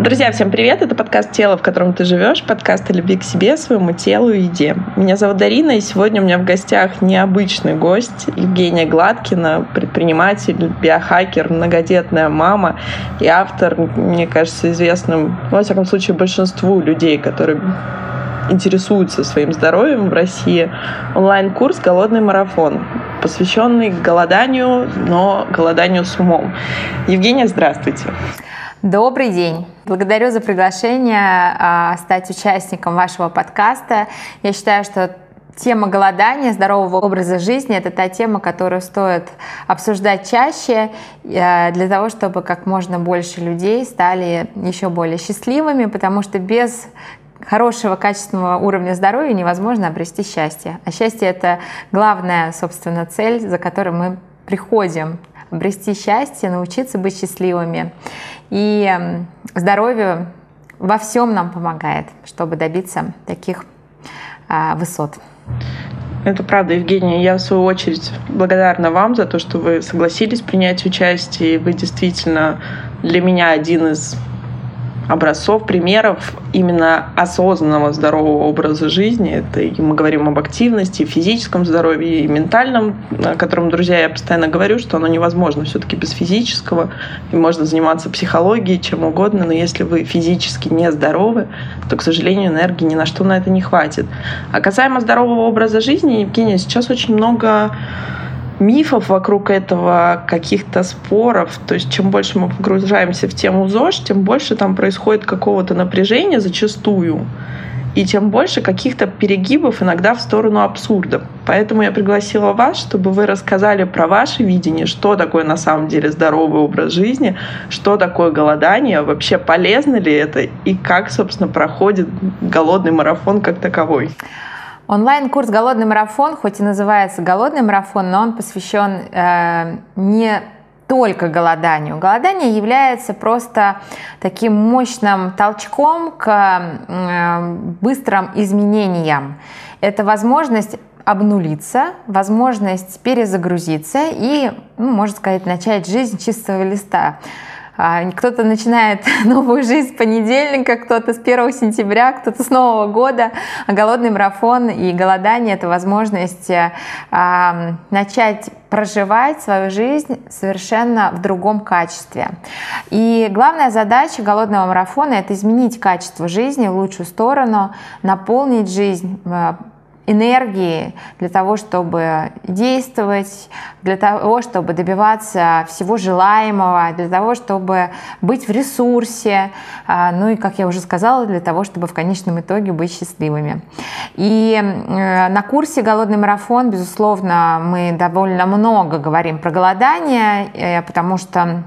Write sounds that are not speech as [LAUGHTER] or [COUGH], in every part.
Друзья, всем привет! Это подкаст «Тело, в котором ты живешь», подкаст о любви к себе, своему телу и еде. Меня зовут Дарина, и сегодня у меня в гостях необычный гость Евгения Гладкина, предприниматель, биохакер, многодетная мама и автор, мне кажется, известным, ну, во всяком случае, большинству людей, которые интересуются своим здоровьем в России, онлайн-курс «Голодный марафон», посвященный голоданию, но голоданию с умом. Евгения, здравствуйте. Добрый день. Благодарю за приглашение а, стать участником вашего подкаста. Я считаю, что Тема голодания, здорового образа жизни – это та тема, которую стоит обсуждать чаще э, для того, чтобы как можно больше людей стали еще более счастливыми, потому что без хорошего, качественного уровня здоровья невозможно обрести счастье. А счастье – это главная, собственно, цель, за которой мы приходим обрести счастье, научиться быть счастливыми. И здоровье во всем нам помогает, чтобы добиться таких а, высот. Это правда, Евгения. Я, в свою очередь, благодарна вам за то, что вы согласились принять участие. Вы действительно для меня один из образцов, примеров именно осознанного здорового образа жизни. Это и мы говорим об активности, физическом здоровье, и ментальном, о котором, друзья, я постоянно говорю, что оно невозможно все-таки без физического. И можно заниматься психологией, чем угодно, но если вы физически не здоровы, то, к сожалению, энергии ни на что на это не хватит. А касаемо здорового образа жизни, Евгения, сейчас очень много мифов вокруг этого, каких-то споров. То есть чем больше мы погружаемся в тему ЗОЖ, тем больше там происходит какого-то напряжения зачастую. И тем больше каких-то перегибов иногда в сторону абсурда. Поэтому я пригласила вас, чтобы вы рассказали про ваше видение, что такое на самом деле здоровый образ жизни, что такое голодание, вообще полезно ли это и как, собственно, проходит голодный марафон как таковой. Онлайн-курс «Голодный марафон», хоть и называется «Голодный марафон», но он посвящен э, не только голоданию. Голодание является просто таким мощным толчком к э, быстрым изменениям. Это возможность обнулиться, возможность перезагрузиться и, ну, можно сказать, начать жизнь чистого листа. А, кто-то начинает [LAUGHS] новую жизнь с понедельника, кто-то с 1 сентября, кто-то с Нового года. А голодный марафон и голодание – это возможность э, а, начать проживать свою жизнь совершенно в другом качестве. И главная задача голодного марафона – это изменить качество жизни в лучшую сторону, наполнить жизнь э, энергии для того, чтобы действовать, для того, чтобы добиваться всего желаемого, для того, чтобы быть в ресурсе, а, ну и, как я уже сказала, для того, чтобы в конечном итоге быть счастливыми. И э, на курсе «Голодный марафон», безусловно, мы довольно много говорим про голодание, э, потому что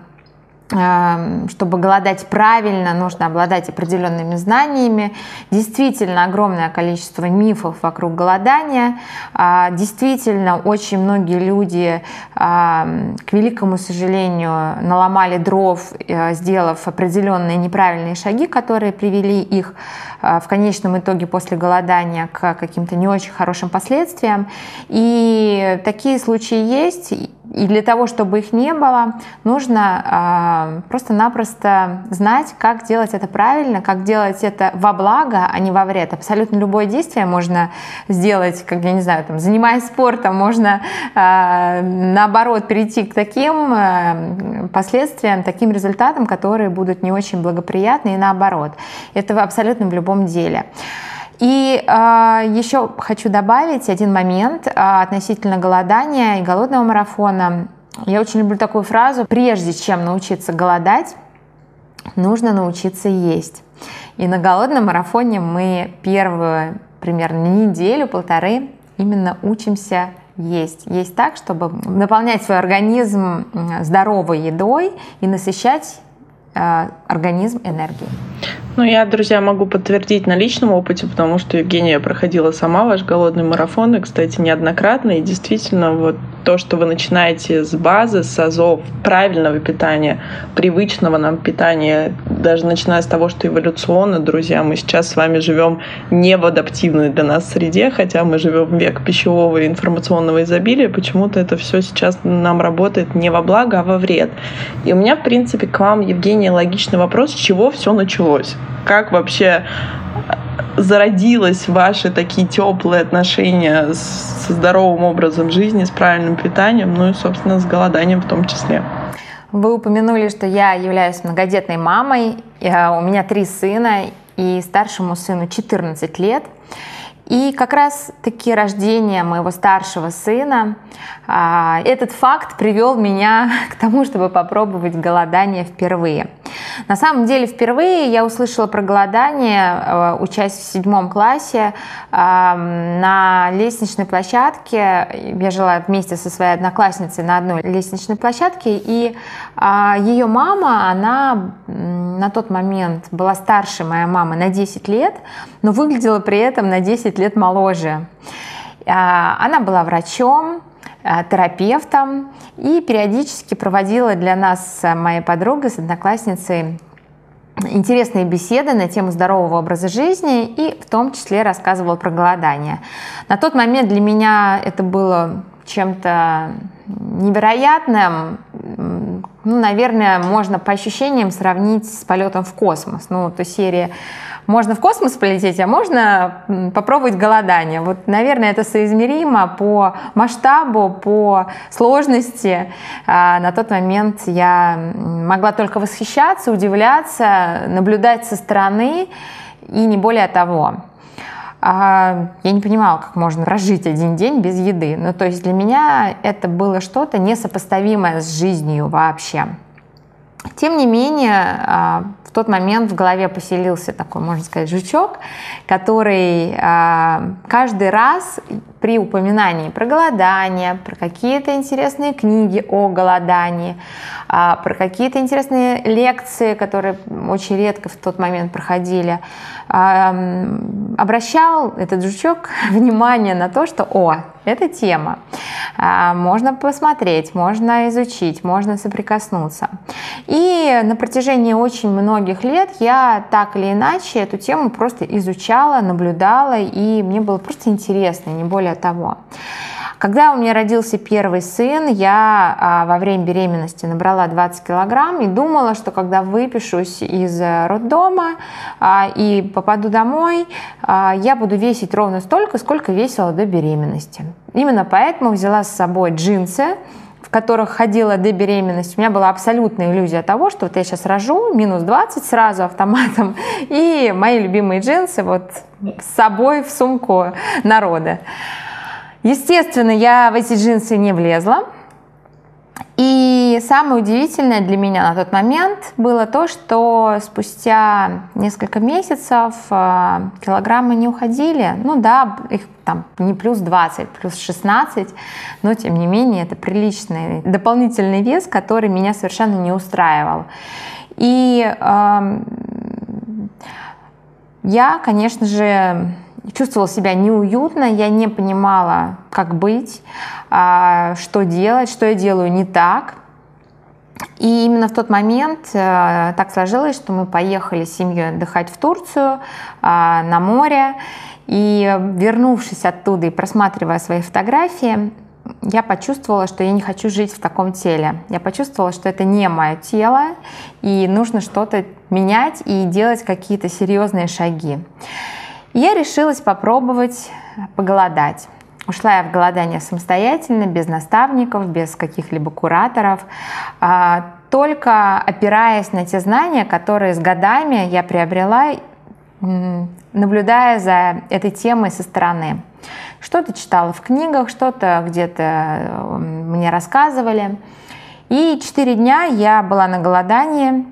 чтобы голодать правильно, нужно обладать определенными знаниями. Действительно, огромное количество мифов вокруг голодания. А, действительно, очень многие люди, эм, к великому сожалению, наломали дров, э, сделав определенные неправильные шаги, которые привели их э, в конечном итоге после голодания к каким-то не очень хорошим последствиям. И такие случаи есть. И для того, чтобы их не было, нужно э, просто-напросто знать, как делать это правильно, как делать это во благо, а не во вред. Абсолютно любое действие можно сделать, как я не знаю, там, занимаясь спортом, можно э, наоборот перейти к таким э, последствиям, таким результатам, которые будут не очень благоприятны и наоборот. Это абсолютно в любом деле. И э, а, еще хочу добавить один момент э, относительно голодания и голодного марафона. Я очень люблю такую фразу. Прежде чем научиться голодать, нужно научиться есть. И на голодном марафоне мы первую примерно неделю-полторы именно учимся есть. Есть так, чтобы наполнять свой организм здоровой едой и насыщать Э, организм энергии. Ну, я, друзья, могу подтвердить на личном опыте, потому что Евгения проходила сама ваш голодный марафон, и, кстати, неоднократно, и действительно вот то, что вы начинаете с базы, с азов правильного питания, привычного нам питания, даже начиная с того, что эволюционно, друзья, мы сейчас с вами живем не в адаптивной для нас среде, хотя мы живем в век пищевого и информационного изобилия, почему-то это все сейчас нам работает не во благо, а во вред. И у меня, в принципе, к вам, Евгения, логичный вопрос, с чего все началось? Как вообще зародилось ваши такие теплые отношения с здоровым образом жизни, с правильным питанием, ну и, собственно, с голоданием в том числе. Вы упомянули, что я являюсь многодетной мамой. Э, у меня три сына, и старшему сыну 14 лет. И как раз таки рождение моего старшего сына, а, этот факт привел меня [LAUGHS] к тому, чтобы попробовать голодание впервые. На самом деле впервые я услышала про голодание, э, учась в седьмом классе на лестничной площадке. Я жила вместе со своей одноклассницей на одной лестничной площадке, и а, ее мама, она на тот момент была старше моей мамы на 10 лет, но выглядела при этом на 10 лет моложе. А, она была врачом, терапевтом и периодически проводила для нас с моей подругой, с одноклассницей интересные беседы на тему здорового образа жизни и в том числе рассказывала про голодание. На тот момент для меня это было чем-то невероятным, ну, наверное, можно по ощущениям сравнить с полетом в космос. Ну, то серии можно в космос полететь, а можно попробовать голодание. Вот, наверное, это соизмеримо по масштабу, по сложности. А на тот момент я могла только восхищаться, удивляться, наблюдать со стороны и не более того. А я не понимала, как можно прожить один день без еды. Ну, то есть для меня это было что-то несопоставимое с жизнью вообще. Тем не менее, а, в тот момент в голове поселился такой, можно сказать, жучок, который а, каждый раз при упоминании про голодание, про какие-то интересные книги о голодании, а, про какие-то интересные лекции, которые очень редко в тот момент проходили, обращал этот жучок [LAUGHS] внимание на то, что, о, это тема, можно посмотреть, можно изучить, можно соприкоснуться. И на протяжении очень многих лет я так или иначе эту тему просто изучала, наблюдала, и мне было просто интересно, не более того. Когда у меня родился первый сын, я а, во время беременности набрала 20 килограмм и думала, что когда выпишусь из э, роддома а, и попаду домой, а, я буду весить ровно столько, сколько весила до беременности. Именно поэтому взяла с собой джинсы, в которых ходила до беременности, у меня была абсолютная иллюзия того, что вот я сейчас рожу, минус 20 сразу автоматом, [LAUGHS] и мои любимые джинсы вот с собой в сумку народа. Естественно, я в эти джинсы не влезла. И самое удивительное для меня на тот момент было то, что спустя несколько месяцев э, килограммы не уходили. Ну да, их там не плюс 20, плюс 16, но тем не менее это приличный дополнительный вес, который меня совершенно не устраивал. И э, я, конечно же, чувствовала себя неуютно, я не понимала, как быть, а, что делать, что я делаю не так. И именно в тот момент э, так сложилось, что мы поехали с семьей отдыхать в Турцию а, на море. И вернувшись оттуда и просматривая свои фотографии, я почувствовала, что я не хочу жить в таком теле. Я почувствовала, что это не мое тело, и нужно что-то менять и делать какие-то серьезные шаги я решилась попробовать поголодать. Ушла я в голодание самостоятельно, без наставников, без каких-либо кураторов, а, только опираясь на те знания, которые с годами я приобрела, наблюдая за этой темой со стороны. Что-то читала в книгах, что-то где-то мне рассказывали. И четыре дня я была на голодании.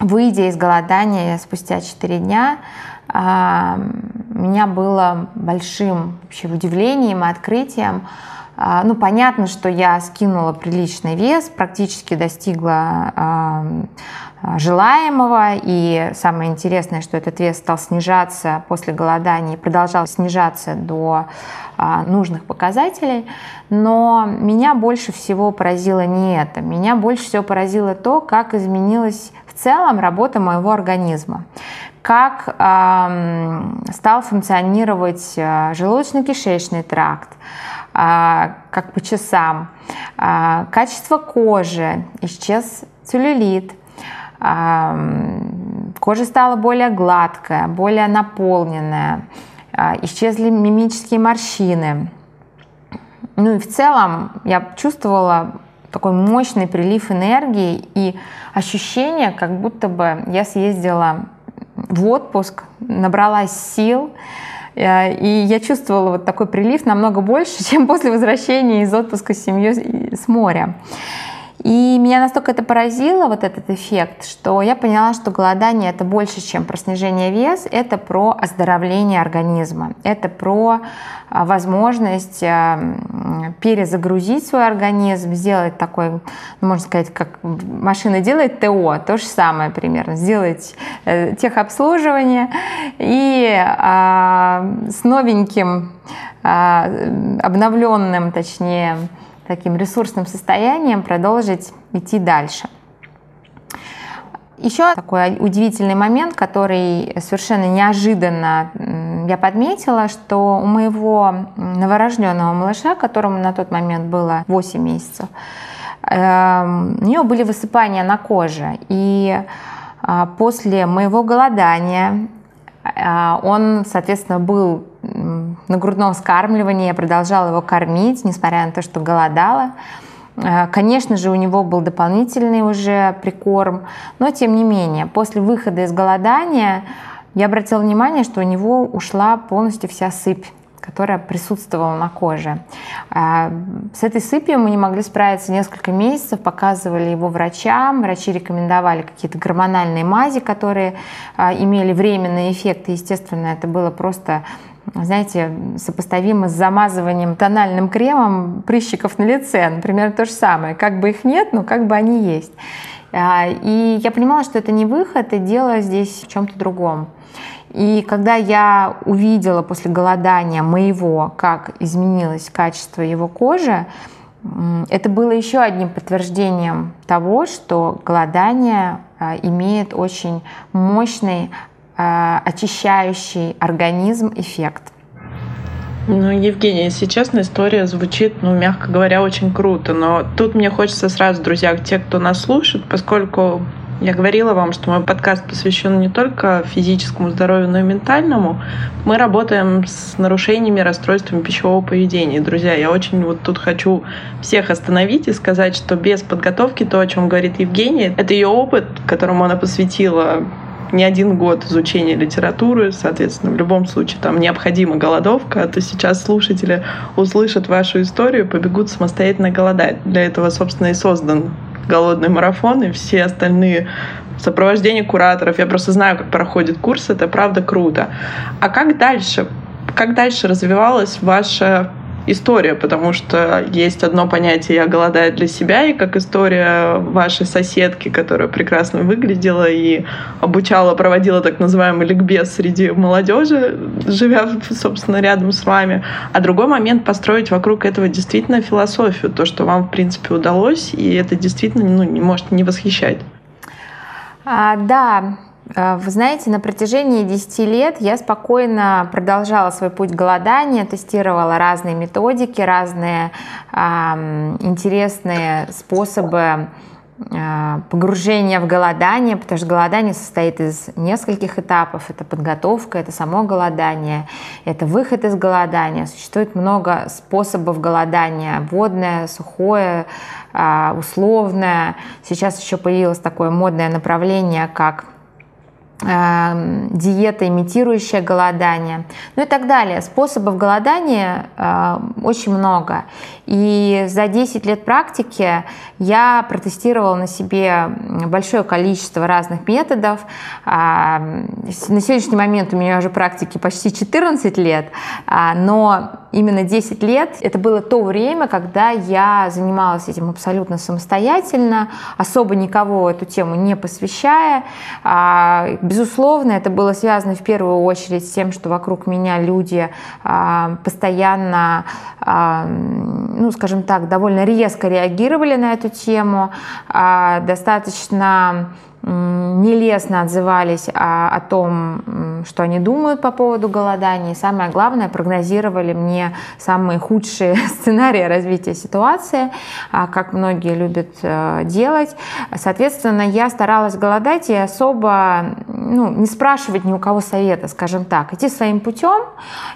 Выйдя из голодания спустя четыре дня, меня было большим вообще удивлением и открытием. А, ну, понятно, что я скинула приличный вес, практически достигла а, желаемого. И самое интересное, что этот вес стал снижаться после голодания и продолжал снижаться до нужных показателей. Но меня больше всего поразило не это. Меня больше всего поразило то, как изменилась в целом работа моего организма как э, стал функционировать э, желудочно-кишечный тракт, э, как по часам, э, качество кожи, исчез целлюлит, кожа стала более гладкая, более наполненная, э, исчезли мимические морщины. Ну и в целом я чувствовала такой мощный прилив энергии и ощущение, как будто бы я съездила в отпуск, набралась сил, э, и я чувствовала вот такой прилив намного больше, [LAUGHS] чем после возвращения из отпуска с семьей с моря. И меня настолько это поразило, вот этот эффект, что я поняла, что голодание это больше, чем про снижение вес, это про оздоровление организма, это про а, возможность а, перезагрузить свой организм, сделать такой, ну, можно сказать, как машина делает ТО, то же самое примерно, сделать э, техобслуживание и а, с новеньким, обновленным, точнее, таким ресурсным состоянием продолжить идти дальше. Еще такой удивительный момент, который совершенно неожиданно я подметила, что у моего новорожденного малыша, которому на тот момент было 8 месяцев, эм, у нее были высыпания на коже. И а, после моего голодания а, он, соответственно, был на грудном вскармливании, я продолжала его кормить, несмотря на то, что голодала. А, конечно же, у него был дополнительный уже прикорм, но тем не менее, после выхода из голодания я обратила внимание, что у него ушла полностью вся сыпь которая присутствовала на коже. А, с этой сыпью мы не могли справиться несколько месяцев, показывали его врачам, врачи рекомендовали какие-то гормональные мази, которые а, имели временный эффект, и, естественно, это было просто знаете, сопоставимо с замазыванием тональным кремом прыщиков на лице. Например, то же самое. Как бы их нет, но как бы они есть. А, и я понимала, что это не выход, и дело здесь в чем-то другом. И когда я увидела после голодания моего, как изменилось качество его кожи, это было еще одним подтверждением того, что голодание а, имеет очень мощный очищающий организм эффект. Ну, Евгения, если честно, история звучит, ну, мягко говоря, очень круто. Но тут мне хочется сразу, друзья, те, кто нас слушает, поскольку я говорила вам, что мой подкаст посвящен не только физическому здоровью, но и ментальному. Мы работаем с нарушениями, расстройствами пищевого поведения. Друзья, я очень вот тут хочу всех остановить и сказать, что без подготовки то, о чем говорит Евгения, это ее опыт, которому она посвятила не один год изучения литературы, соответственно, в любом случае там необходима голодовка, а то сейчас слушатели услышат вашу историю, побегут самостоятельно голодать. Для этого, собственно, и создан голодный марафон и все остальные сопровождение кураторов. Я просто знаю, как проходит курс, это правда круто. А как дальше? Как дальше развивалась ваша история, потому что есть одно понятие «я голодаю для себя», и как история вашей соседки, которая прекрасно выглядела и обучала, проводила так называемый ликбез среди молодежи, живя, собственно, рядом с вами. А другой момент — построить вокруг этого действительно философию, то, что вам, в принципе, удалось, и это действительно ну, не может не восхищать. А, да, вы знаете, на протяжении 10 лет я спокойно продолжала свой путь голодания, тестировала разные методики, разные э, интересные способы э, погружения в голодание, потому что голодание состоит из нескольких этапов. Это подготовка, это само голодание, это выход из голодания. Существует много способов голодания. Водное, сухое, э, условное. Сейчас еще появилось такое модное направление, как э, диета, имитирующая голодание, ну и так далее. Способов голодания э, очень много. И за 10 лет практики я протестировала на себе большое количество разных методов. А, на сегодняшний момент у меня уже практики почти 14 лет, а, но именно 10 лет это было то время, когда я занималась этим абсолютно самостоятельно, особо никого эту тему не посвящая. А, безусловно, это было связано в первую очередь с тем, что вокруг меня люди постоянно ну, скажем так, довольно резко реагировали на эту тему, а, достаточно нелестно отзывались о, о том, что они думают по поводу голодания. И самое главное, прогнозировали мне самые худшие [LAUGHS] сценарии развития ситуации, а, как многие любят э, делать. Соответственно, я старалась голодать и особо ну, не спрашивать ни у кого совета, скажем так, идти своим путем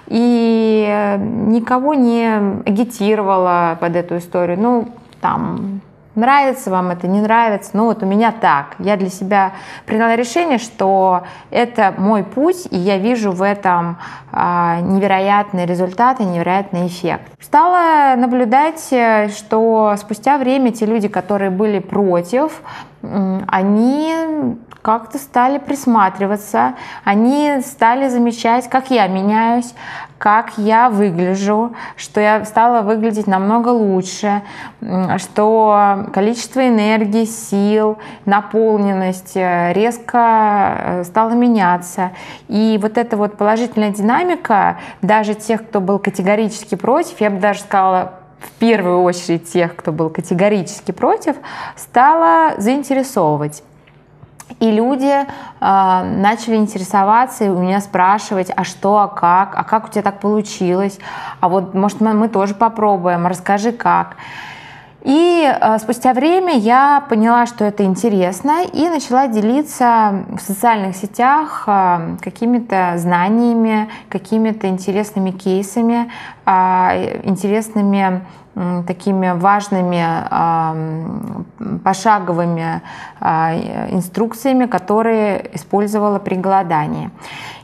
и никого не агитировала под эту историю. Ну, там, Нравится вам это, не нравится, ну вот у меня так. Я для себя приняла решение, что это мой путь, и я вижу в этом а, невероятные результаты, невероятный эффект. Стала наблюдать, э, что спустя время те люди, которые были против, они как-то стали присматриваться, они стали замечать, как я меняюсь, как я выгляжу, что я стала выглядеть намного лучше, что количество энергии, сил, наполненность резко э, стало меняться. И вот эта вот положительная динамика, даже тех, кто был категорически против, я бы даже сказала, в первую очередь тех, кто был категорически против, стала заинтересовывать. И люди э, начали интересоваться и у меня спрашивать, а что, а как, а как у тебя так получилось, а вот может мы, мы тоже попробуем, расскажи как. И э, спустя время я поняла, что это интересно, и начала делиться в социальных сетях э, какими-то знаниями, какими-то интересными кейсами, э, интересными такими важными пошаговыми а, инструкциями, которые использовала при голодании.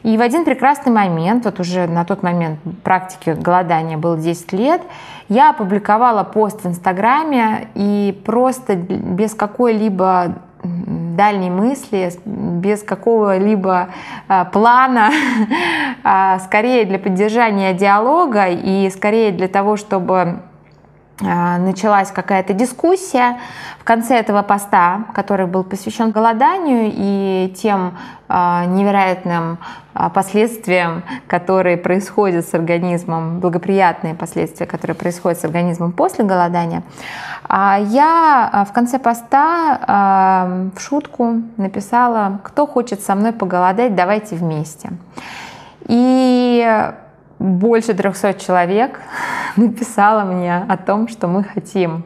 И в один прекрасный момент, вот уже на тот момент практики голодания было 10 лет, я опубликовала пост в Инстаграме и просто без какой-либо дальней мысли, без какого-либо а, плана, [LAUGHS] а, скорее для поддержания диалога и скорее для того, чтобы а, началась какая-то дискуссия в конце этого поста, который был посвящен голоданию и тем а, невероятным а, последствиям, которые происходят с организмом, благоприятные последствия, которые происходят с организмом после голодания, я в конце поста в шутку написала, кто хочет со мной поголодать, давайте вместе. И больше 300 человек [LAUGHS] написало мне о том, что мы хотим.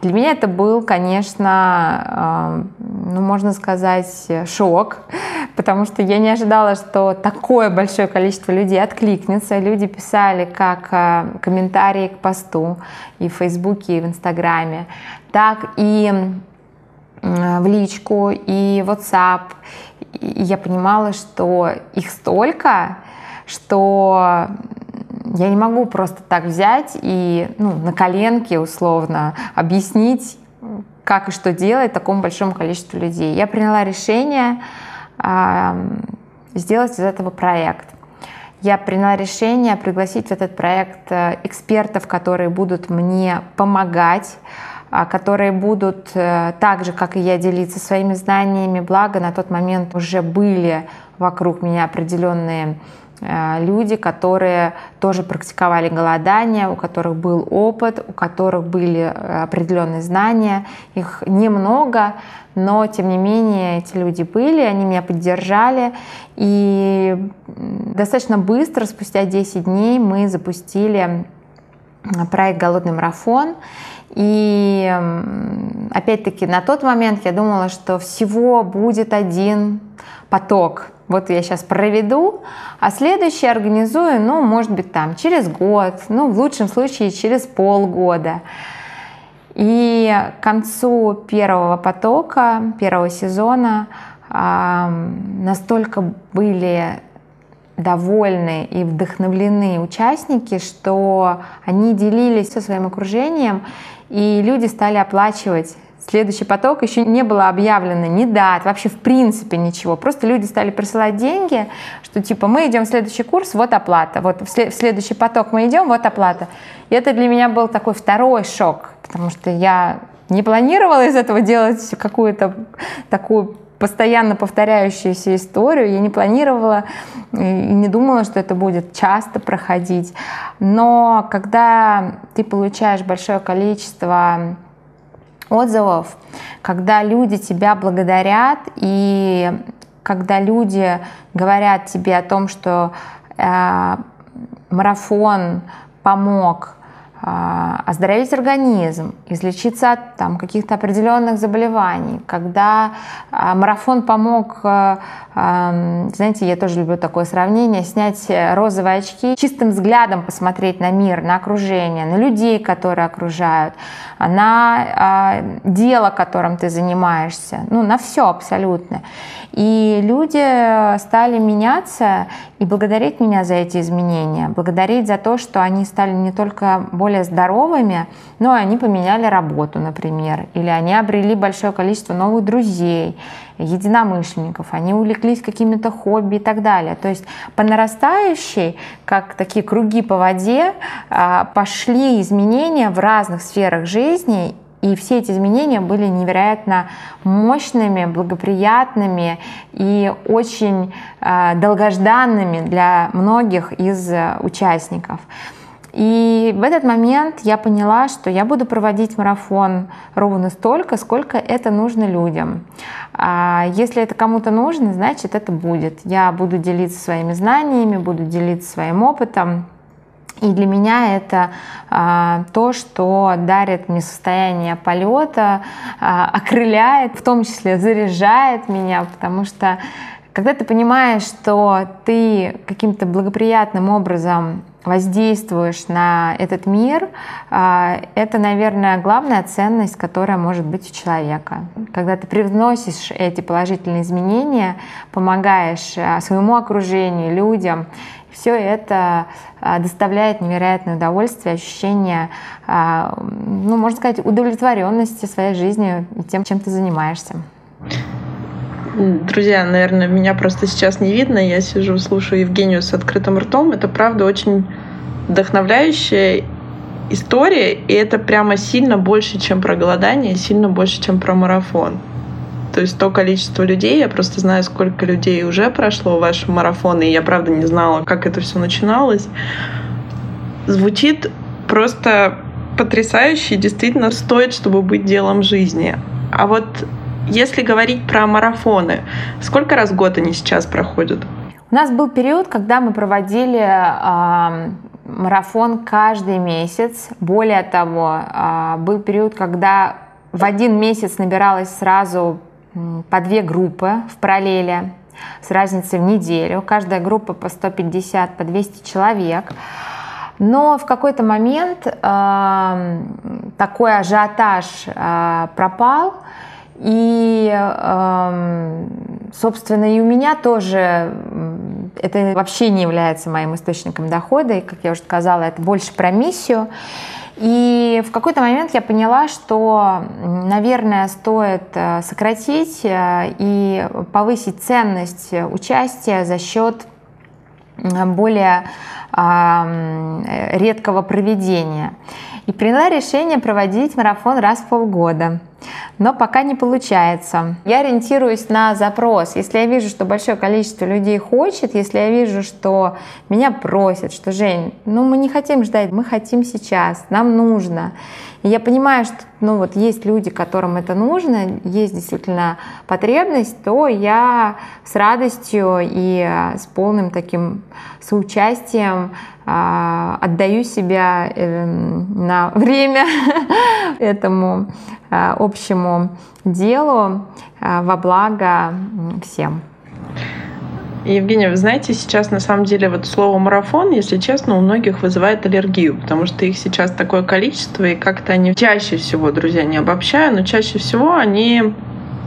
Для меня это был, конечно, э, ну, можно сказать, шок, [LAUGHS] потому что я не ожидала, что такое большое количество людей откликнется. Люди писали как э, комментарии к посту и в Фейсбуке, и в Инстаграме, так и в личку, и в WhatsApp. И я понимала, что их столько, что я не могу просто так взять и ну, на коленке условно объяснить, как и что делать такому большому количеству людей. Я приняла решение э, сделать из этого проект. Я приняла решение пригласить в этот проект э, экспертов, которые будут мне помогать, а, которые будут э, так же, как и я, делиться своими знаниями. Благо, на тот момент уже были вокруг меня определенные люди, которые тоже практиковали голодание, у которых был опыт, у которых были э, определенные знания. Их немного, но тем не менее эти люди были, они меня поддержали. И достаточно быстро, спустя 10 дней, мы запустили проект «Голодный марафон». И опять-таки на тот момент я думала, что всего будет один поток вот я сейчас проведу, а следующий организую, ну, может быть, там, через год, ну, в лучшем случае, через полгода. И к концу первого потока, первого сезона настолько были довольны и вдохновлены участники, что они делились со своим окружением, и люди стали оплачивать следующий поток еще не было объявлено ни дат, вообще в принципе ничего. Просто люди стали присылать деньги, что типа мы идем в следующий курс, вот оплата. Вот в следующий поток мы идем, вот оплата. И это для меня был такой второй шок, потому что я не планировала из этого делать какую-то такую постоянно повторяющуюся историю. Я не планировала и не думала, что это будет часто проходить. Но когда ты получаешь большое количество отзывов, когда люди тебя благодарят и когда люди говорят тебе о том, что э, марафон помог оздоровить организм, излечиться от там, каких-то определенных заболеваний. Когда а, марафон помог, а, знаете, я тоже люблю такое сравнение, снять розовые очки, чистым взглядом посмотреть на мир, на окружение, на людей, которые окружают, на дело, которым ты занимаешься, ну, на все абсолютно. И люди стали меняться и благодарить меня за эти изменения, благодарить за то, что они стали не только более здоровыми, но и они поменяли работу, например, или они обрели большое количество новых друзей, единомышленников, они увлеклись какими-то хобби и так далее. То есть по нарастающей, как такие круги по воде, а, пошли изменения в разных сферах жизни, и все эти изменения были невероятно мощными, благоприятными и очень э, долгожданными для многих из э, участников. И в этот момент я поняла, что я буду проводить марафон ровно столько, сколько это нужно людям. А если это кому-то нужно, значит это будет. Я буду делиться своими знаниями, буду делиться своим опытом. И для меня это а, то, что дарит мне состояние полета, а, окрыляет, в том числе заряжает меня, потому что когда ты понимаешь, что ты каким-то благоприятным образом воздействуешь на этот мир, а, это, наверное, главная ценность, которая может быть у человека. Когда ты привносишь эти положительные изменения, помогаешь а, своему окружению, людям, все это а, доставляет невероятное удовольствие, ощущение, а, ну, можно сказать, удовлетворенности своей жизнью и тем, чем ты занимаешься. Друзья, наверное, меня просто сейчас не видно. Я сижу, слушаю Евгению с открытым ртом. Это правда очень вдохновляющая история, и это прямо сильно больше, чем про голодание, сильно больше, чем про марафон. То есть то количество людей, я просто знаю, сколько людей уже прошло ваши марафоны, и я правда не знала, как это все начиналось. Звучит просто потрясающе, действительно стоит, чтобы быть делом жизни. А вот если говорить про марафоны, сколько раз в год они сейчас проходят? У нас был период, когда мы проводили э, марафон каждый месяц. Более того, э, был период, когда в один месяц набиралось сразу по две группы в параллели с разницей в неделю. Каждая группа по 150, по 200 человек. Но в какой-то момент э, такой ажиотаж э, пропал, и, э, собственно, и у меня тоже это вообще не является моим источником дохода, и, как я уже сказала, это больше про миссию. И в какой-то момент я поняла, что, наверное, стоит э, сократить э, и повысить ценность участия за счет более редкого проведения. И приняла решение проводить марафон раз в полгода но пока не получается. Я ориентируюсь на запрос. Если я вижу, что большое количество людей хочет, если я вижу, что меня просят, что Жень, ну мы не хотим ждать, мы хотим сейчас, нам нужно. И я понимаю, что ну, вот есть люди, которым это нужно, есть действительно потребность, то я с радостью и с полным таким соучастием э, отдаю себя э, на время [LAUGHS] этому э, общему делу э, во благо всем. Евгения, вы знаете, сейчас на самом деле вот слово марафон, если честно, у многих вызывает аллергию, потому что их сейчас такое количество, и как-то они чаще всего, друзья, не обобщаю, но чаще всего они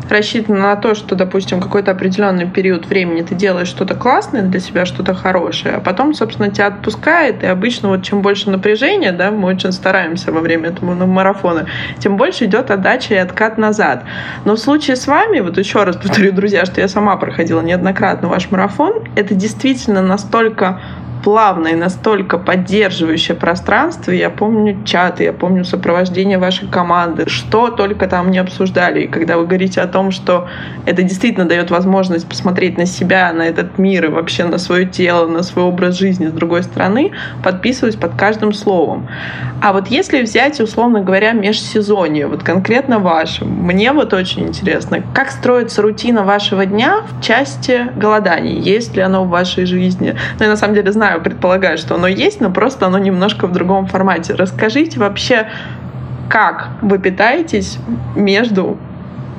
рассчитана на то, что, допустим, какой-то определенный период времени ты делаешь что-то классное для себя, что-то хорошее, а потом, собственно, тебя отпускает, и обычно вот чем больше напряжения, да, мы очень стараемся во время этого марафона, тем больше идет отдача и откат назад. Но в случае с вами, вот еще раз повторю, [LAUGHS] друзья, что я сама проходила неоднократно ваш марафон, это действительно настолько плавное, настолько поддерживающее пространство. Я помню чаты, я помню сопровождение вашей команды, что только там не обсуждали. И когда вы говорите о том, что это действительно дает возможность посмотреть на себя, на этот мир и вообще на свое тело, на свой образ жизни с другой стороны, подписываюсь под каждым словом. А вот если взять, условно говоря, межсезонье, вот конкретно ваше, мне вот очень интересно, как строится рутина вашего дня в части голоданий? Есть ли оно в вашей жизни? Ну, я на самом деле знаю, предполагаю, что оно есть, но просто оно немножко в другом формате. Расскажите вообще, как вы питаетесь между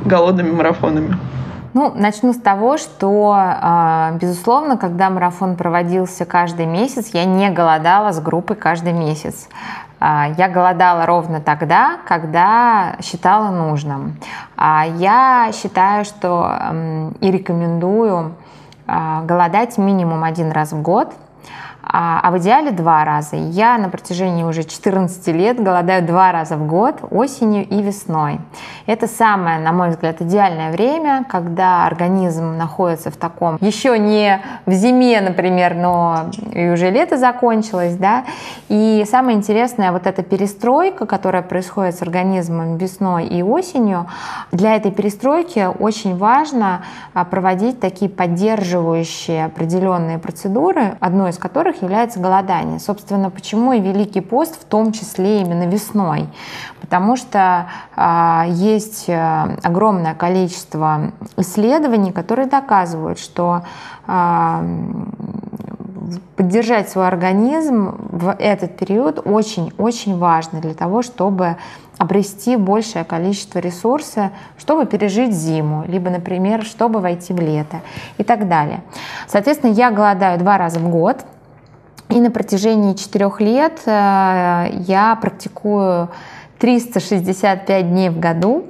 голодными марафонами? Ну, начну с того, что, а, безусловно, когда марафон проводился каждый месяц, я не голодала с группой каждый месяц. А, я голодала ровно тогда, когда считала нужным. А, я считаю, что и рекомендую голодать минимум один раз в год – а, а в идеале два раза. Я на протяжении уже 14 лет голодаю два раза в год, осенью и весной. Это самое, на мой взгляд, идеальное время, когда организм находится в таком, еще не в зиме, например, но и уже лето закончилось, да, и самое интересное, вот эта перестройка, которая происходит с организмом весной и осенью, для этой перестройки очень важно а, проводить такие поддерживающие определенные процедуры, одной из которых которых является голодание. Собственно, почему и Великий пост в том числе именно весной. Потому что а, э, есть огромное количество исследований, которые доказывают, что э, поддержать свой организм в этот период очень-очень важно для того, чтобы обрести большее количество ресурса, чтобы пережить зиму, либо, например, чтобы войти в лето и так далее. Соответственно, я голодаю два раза в год, и на протяжении четырех лет э, я практикую 365 дней в году,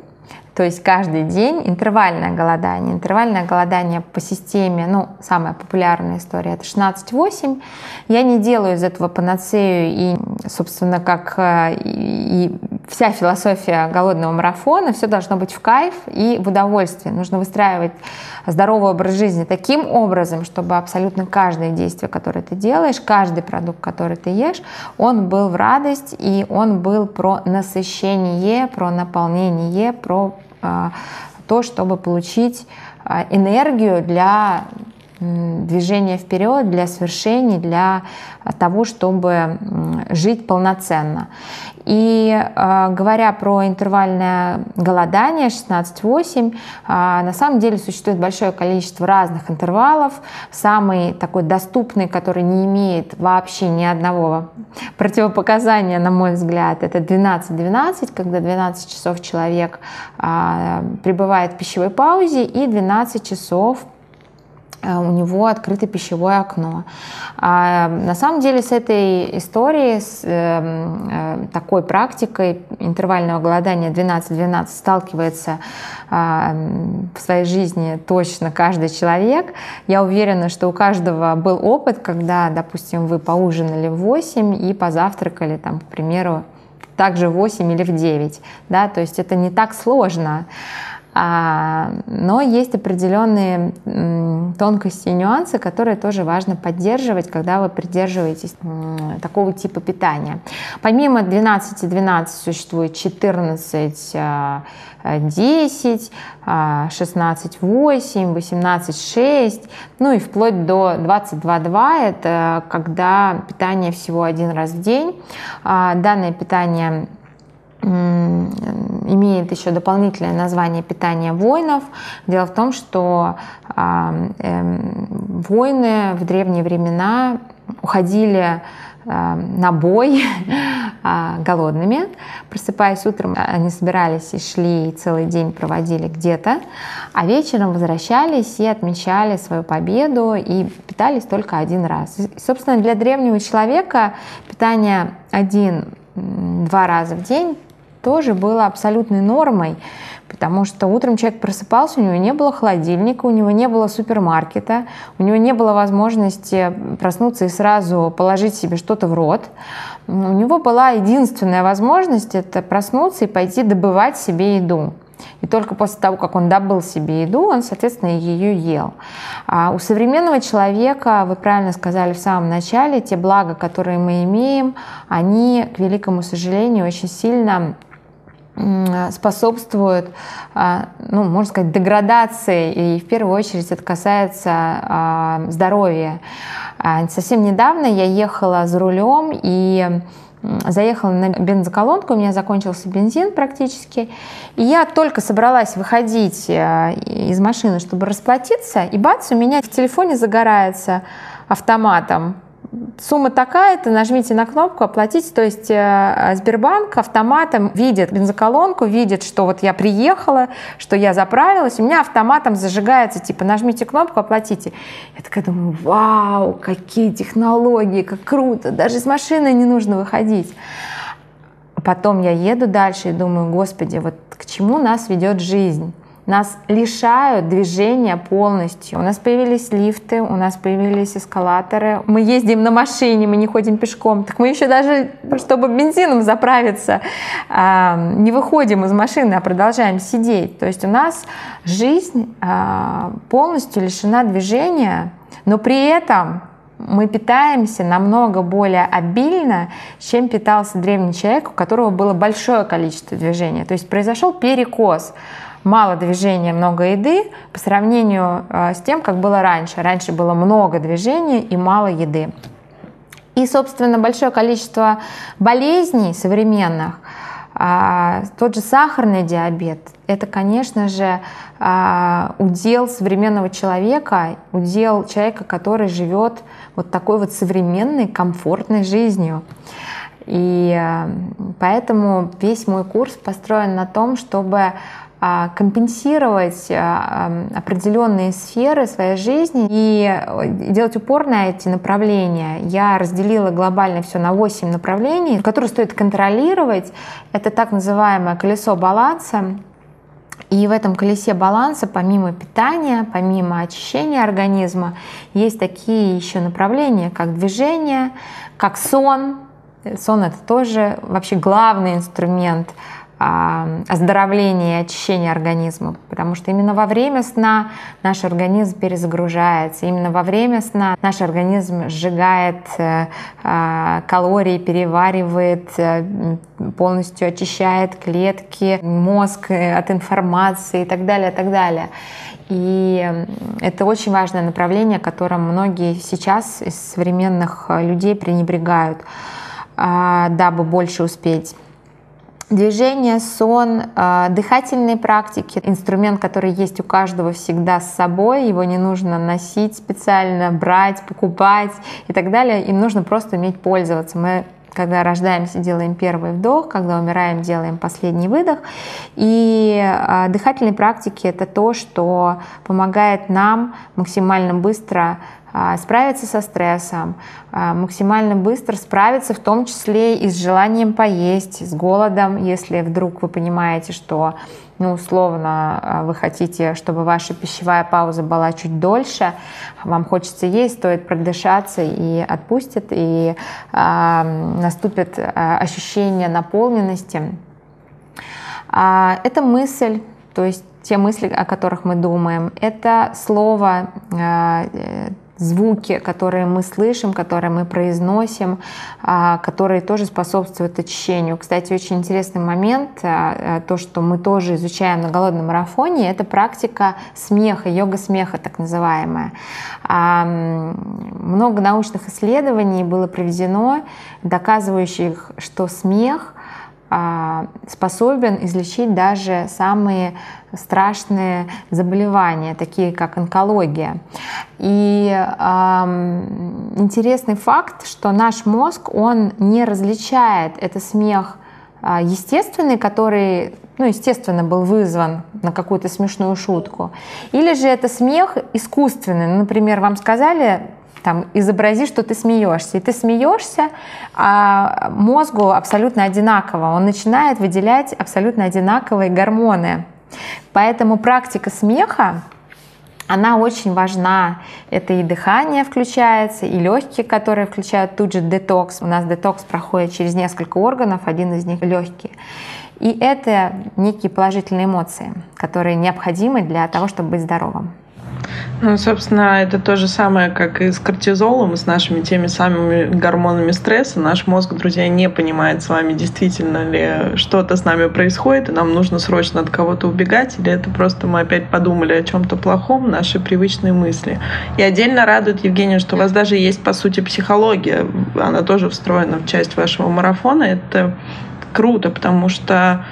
то есть каждый день интервальное голодание. Интервальное голодание по системе, ну, самая популярная история, это 16-8. Я не делаю из этого панацею и, собственно, как э, и вся философия голодного марафона, все должно быть в кайф и в удовольствие. Нужно выстраивать здоровый образ жизни таким образом, чтобы абсолютно каждое действие, которое ты делаешь, каждый продукт, который ты ешь, он был в радость и он был про насыщение, про наполнение, про а, то, чтобы получить а, энергию для движения вперед, для свершений, для того, чтобы жить полноценно. И э, говоря про интервальное голодание 16-8, э, на самом деле существует большое количество разных интервалов. Самый такой доступный, который не имеет вообще ни одного противопоказания, на мой взгляд, это 12-12, когда 12 часов человек э, пребывает в пищевой паузе и 12 часов у него открыто пищевое окно. А на самом деле с этой историей, с э, э, такой практикой интервального голодания 12-12 сталкивается э, в своей жизни точно каждый человек. Я уверена, что у каждого был опыт, когда, допустим, вы поужинали в 8 и позавтракали, там, к примеру, также в 8 или в 9. Да? То есть это не так сложно. А, но есть определенные тонкости и нюансы, которые тоже важно поддерживать, когда вы придерживаетесь такого типа питания. Помимо 12-12 существует 14 10, 16, 8, 18, 6, ну и вплоть до 22-2, это когда питание всего один раз в день. А, данное питание имеет еще дополнительное название питания воинов. Дело в том, что э, э, воины в древние времена уходили э, на бой э, [LAUGHS] голодными. Просыпаясь утром, они собирались и шли, и целый день проводили где-то, а вечером возвращались и отмечали свою победу и питались только один раз. И, собственно, для древнего человека питание один-два раза в день тоже было абсолютной нормой, потому что утром человек просыпался, у него не было холодильника, у него не было супермаркета, у него не было возможности проснуться и сразу положить себе что-то в рот. У него была единственная возможность это проснуться и пойти добывать себе еду. И только после того, как он добыл себе еду, он, соответственно, ее ел. А у современного человека, вы правильно сказали в самом начале, те блага, которые мы имеем, они, к великому сожалению, очень сильно способствуют, а, ну, можно сказать, деградации, и в первую очередь это касается а, здоровья. А, совсем недавно я ехала за рулем и заехала на бензоколонку, у меня закончился бензин практически, и я только собралась выходить из машины, чтобы расплатиться, и бац, у меня в телефоне загорается автоматом сумма такая-то, нажмите на кнопку «Оплатить». То есть э, Сбербанк автоматом видит бензоколонку, видит, что вот я приехала, что я заправилась, у меня автоматом зажигается, типа «Нажмите кнопку, оплатите». Я такая думаю, вау, какие технологии, как круто, даже из машины не нужно выходить. Потом я еду дальше и думаю, господи, вот к чему нас ведет жизнь? Нас лишают движения полностью. У нас появились лифты, у нас появились эскалаторы. Мы ездим на машине, мы не ходим пешком. Так мы еще даже, чтобы бензином заправиться, не выходим из машины, а продолжаем сидеть. То есть у нас жизнь а, полностью лишена движения, но при этом мы питаемся намного более обильно, чем питался древний человек, у которого было большое количество движения. То есть произошел перекос мало движения, много еды по сравнению э, с тем, как было раньше. Раньше было много движения и мало еды. И, собственно, большое количество болезней современных, а, тот же сахарный диабет, это, конечно же, а, удел современного человека, удел человека, который живет вот такой вот современной, комфортной жизнью. И поэтому весь мой курс построен на том, чтобы а, компенсировать а, определенные сферы своей жизни и э, делать упор на эти направления. Я разделила глобально все на 8 направлений, которые стоит контролировать. Это так называемое колесо баланса. И в этом колесе баланса, помимо питания, помимо очищения организма, есть такие еще направления, как движение, как сон. Сон это тоже вообще главный инструмент оздоровления и очищения организма, потому что именно во время сна наш организм перезагружается, именно во время сна наш организм сжигает э, а, калории, переваривает, э, полностью очищает клетки, мозг э, от информации и так далее, и так далее. И это очень важное направление, которым многие сейчас из современных людей пренебрегают, а, дабы больше успеть. Движение, сон, а, дыхательные практики, инструмент, который есть у каждого всегда с собой, его не нужно носить специально, брать, покупать и так далее, им нужно просто уметь пользоваться. Мы когда рождаемся, делаем первый вдох, когда умираем, делаем последний выдох. И а, дыхательные практики это то, что помогает нам максимально быстро справиться со стрессом, а, максимально быстро справиться, в том числе и с желанием поесть, с голодом, если вдруг вы понимаете, что ну, условно, а, вы хотите, чтобы ваша пищевая пауза была чуть дольше, вам хочется есть, стоит продышаться и отпустит, и э, наступит ощущение наполненности. Это мысль, то есть те мысли, о которых мы думаем, это слово, звуки, которые мы слышим, которые мы произносим, а, которые тоже способствуют очищению. Кстати, очень интересный момент, а, а, то, что мы тоже изучаем на голодном марафоне, это практика смеха, йога смеха так называемая. Много научных исследований было проведено, доказывающих, что смех способен излечить даже самые страшные заболевания, такие как онкология. И э, интересный факт, что наш мозг, он не различает это смех э, естественный, который, ну, естественно, был вызван на какую-то смешную шутку, или же это смех искусственный. Ну, например, вам сказали там, изобрази, что ты смеешься. И ты смеешься, а мозгу абсолютно одинаково. Он начинает выделять абсолютно одинаковые гормоны. Поэтому практика смеха, она очень важна. Это и дыхание включается, и легкие, которые включают тут же детокс. У нас детокс проходит через несколько органов, один из них легкие. И это некие положительные эмоции, которые необходимы для того, чтобы быть здоровым. Ну, собственно, это то же самое, как и с кортизолом, с нашими теми самыми гормонами стресса. Наш мозг, друзья, не понимает с вами, действительно ли что-то с нами происходит, и нам нужно срочно от кого-то убегать, или это просто мы опять подумали о чем-то плохом, наши привычные мысли. И отдельно радует, Евгения, что у вас даже есть, по сути, психология. Она тоже встроена в часть вашего марафона. Это круто, потому что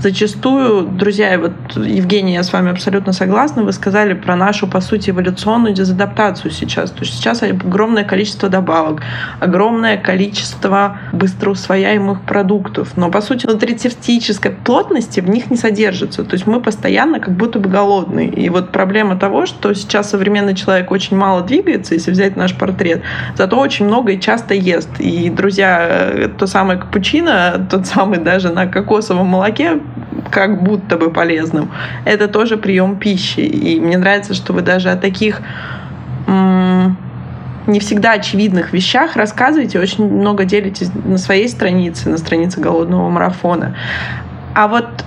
зачастую, друзья, вот, Евгений, я с вами абсолютно согласна, вы сказали про нашу, по сути, эволюционную дезадаптацию сейчас. То есть сейчас огромное количество добавок, огромное количество быстроусвояемых продуктов, но, по сути, нутрицептической плотности в них не содержится. То есть мы постоянно как будто бы голодные. И вот проблема того, что сейчас современный человек очень мало двигается, если взять наш портрет, зато очень много и часто ест. И, друзья, то самое капучино, тот самый даже на кокосовом молоке, как будто бы полезным, это тоже прием пищи. И мне нравится, что вы даже о таких не всегда очевидных вещах рассказываете, очень много делитесь на своей странице, на странице голодного марафона. А вот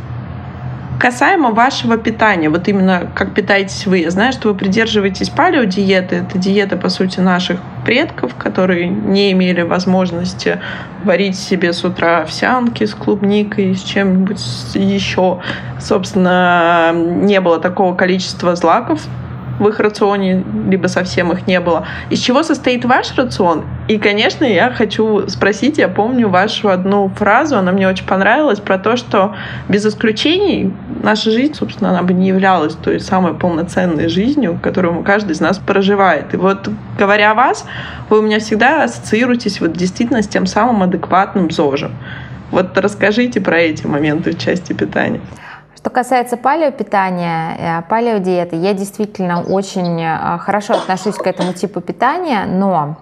Касаемо вашего питания, вот именно как питаетесь вы, я знаю, что вы придерживаетесь палеодиеты. Это диета, по сути, наших предков, которые не имели возможности варить себе с утра овсянки с клубникой, с чем-нибудь еще. Собственно, не было такого количества злаков в их рационе, либо совсем их не было. Из чего состоит ваш рацион? И, конечно, я хочу спросить, я помню вашу одну фразу, она мне очень понравилась, про то, что без исключений наша жизнь, собственно, она бы не являлась той самой полноценной жизнью, которую каждый из нас проживает. И вот, говоря о вас, вы у меня всегда ассоциируетесь вот действительно с тем самым адекватным ЗОЖем. Вот расскажите про эти моменты в части питания. Что касается палеопитания, э, палеодиеты, я действительно очень э, хорошо отношусь к этому типу питания, но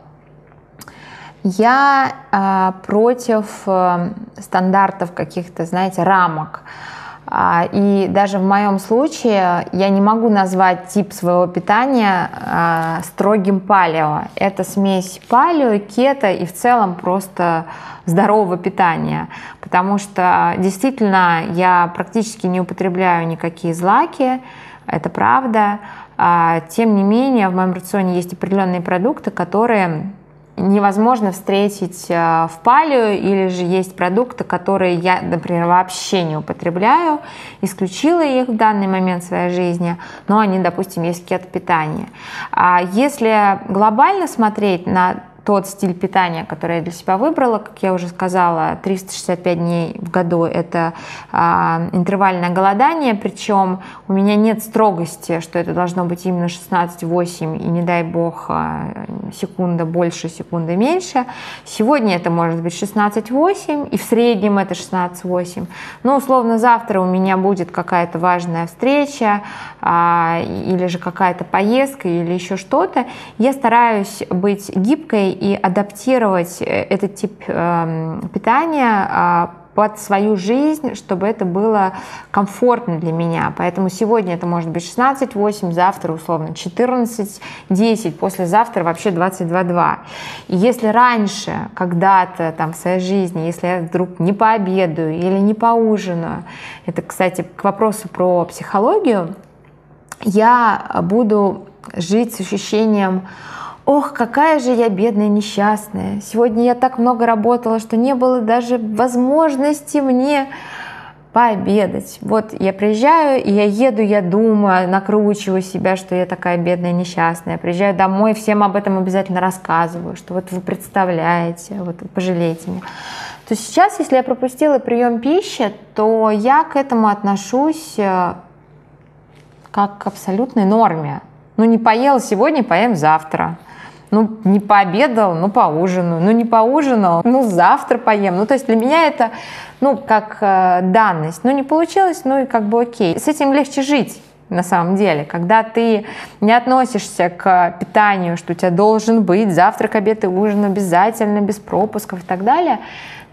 я э, против стандартов каких-то, знаете, рамок. А, и даже в моем случае я не могу назвать тип своего питания строгим палео. Это смесь палео, кето и в целом просто здорового питания. Потому что действительно я практически не употребляю никакие злаки, это правда. А, тем не менее, в моем рационе есть определенные продукты, которые невозможно встретить э, в палео, или же есть продукты, которые я, например, вообще не употребляю, исключила их в данный момент в своей жизни, но они, допустим, есть кет-питание. А если глобально смотреть на тот стиль питания, который я для себя выбрала, как я уже сказала, 365 дней в году это а, интервальное голодание, причем у меня нет строгости, что это должно быть именно 16-8 и не дай бог а, секунда больше, секунда меньше. Сегодня это может быть 16-8 и в среднем это 16-8. Но условно завтра у меня будет какая-то важная встреча а, или же какая-то поездка или еще что-то. Я стараюсь быть гибкой и адаптировать э, этот тип эм, питания а, под свою жизнь, чтобы это было комфортно для меня. Поэтому сегодня это может быть 16-8, завтра условно 14-10, послезавтра вообще 22-2. И если раньше, когда-то там в своей жизни, если я вдруг не пообедаю или не поужинаю, это, кстати, к вопросу про психологию, я буду жить с ощущением Ох, какая же я бедная, несчастная. Сегодня я так много работала, что не было даже возможности мне пообедать. Вот я приезжаю, и я еду, я думаю, накручиваю себя, что я такая бедная, несчастная. Приезжаю домой, всем об этом обязательно рассказываю, что вот вы представляете, вот вы пожалеете меня. То сейчас, если я пропустила прием пищи, то я к этому отношусь э, как к абсолютной норме. Ну, не поел сегодня, поем завтра ну, не пообедал, ну, поужинаю, ну, не поужинал, ну, завтра поем. Ну, то есть для меня это, ну, как э, данность. Ну, не получилось, ну, и как бы окей. С этим легче жить. на самом деле. Когда ты не относишься к питанию, что у тебя должен быть завтрак, обед и ужин обязательно, без пропусков и так далее,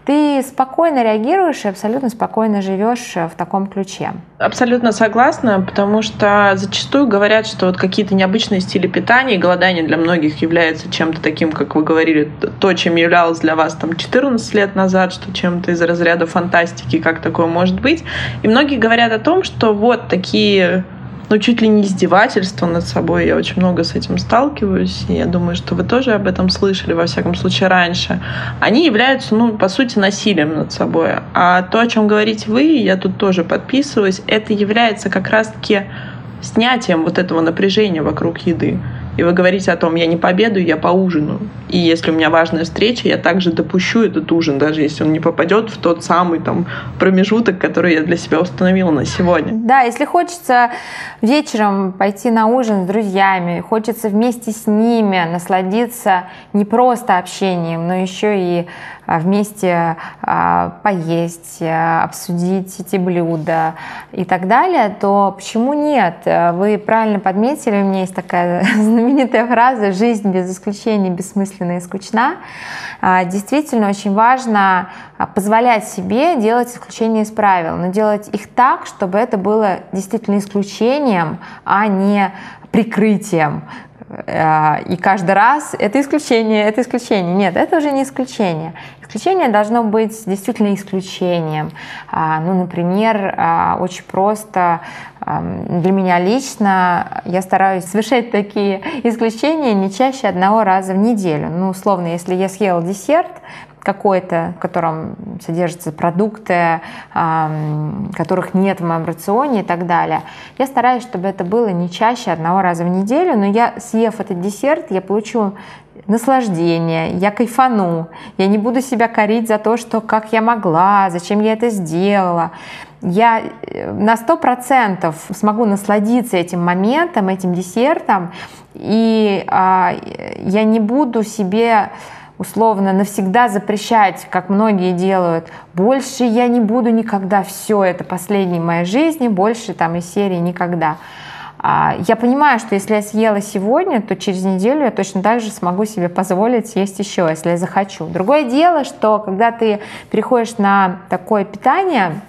ты спокойно реагируешь и абсолютно спокойно живешь в таком ключе. Абсолютно согласна, потому что зачастую говорят, что вот какие-то необычные стили питания и голодание для многих является чем-то таким, как вы говорили, то, чем являлось для вас там 14 лет назад, что чем-то из разряда фантастики, как такое может быть. И многие говорят о том, что вот такие ну, чуть ли не издевательство над собой. Я очень много с этим сталкиваюсь, и я думаю, что вы тоже об этом слышали, во всяком случае, раньше. Они являются, ну, по сути, насилием над собой. А то, о чем говорите вы, я тут тоже подписываюсь, это является как раз-таки снятием вот этого напряжения вокруг еды и вы говорите о том, я не пообедаю, я поужинаю. И если у меня важная встреча, я также допущу этот ужин, даже если он не попадет в тот самый там промежуток, который я для себя установила на сегодня. Да, если хочется вечером пойти на ужин с друзьями, хочется вместе с ними насладиться не просто общением, но еще и вместе а, поесть, а, обсудить эти блюда и так далее, то почему нет? Вы правильно подметили, у меня есть такая [LAUGHS] знаменитая фраза «жизнь без исключения бессмысленна и скучна». Действительно очень важно позволять себе делать исключения из правил, но делать их так, чтобы это было действительно исключением, а не прикрытием, и каждый раз это исключение, это исключение. Нет, это уже не исключение. Исключение должно быть действительно исключением. А, ну, например, а, очень просто для меня лично я стараюсь совершать такие исключения не чаще одного раза в неделю. Ну, условно, если я съела десерт, какой-то, в котором содержатся продукты, которых нет в моем рационе и так далее. Я стараюсь, чтобы это было не чаще одного раза в неделю, но я, съев этот десерт, я получу наслаждение, я кайфану, я не буду себя корить за то, что как я могла, зачем я это сделала. Я э, на сто процентов смогу насладиться этим моментом, этим десертом, и а, я не буду себе условно навсегда запрещать, как многие делают, больше я не буду никогда, все это последней моей жизни, больше там из серии никогда. А, я понимаю, что если я съела сегодня, то через неделю я точно так же смогу себе позволить съесть еще, если я захочу. Другое дело, что когда ты переходишь на такое питание,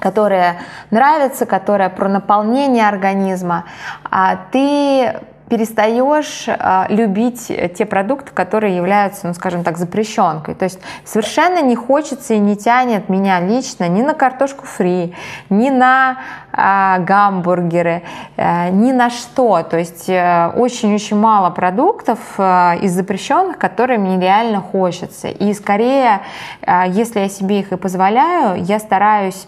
которое нравится, которое про наполнение организма, а ты перестаешь э, любить те продукты, которые являются, ну, скажем так, запрещенкой. То есть совершенно не хочется и не тянет меня лично ни на картошку фри, ни на э, гамбургеры, э, ни на что. То есть очень-очень мало продуктов из запрещенных, которые мне реально хочется. И скорее, если я себе их и позволяю, я стараюсь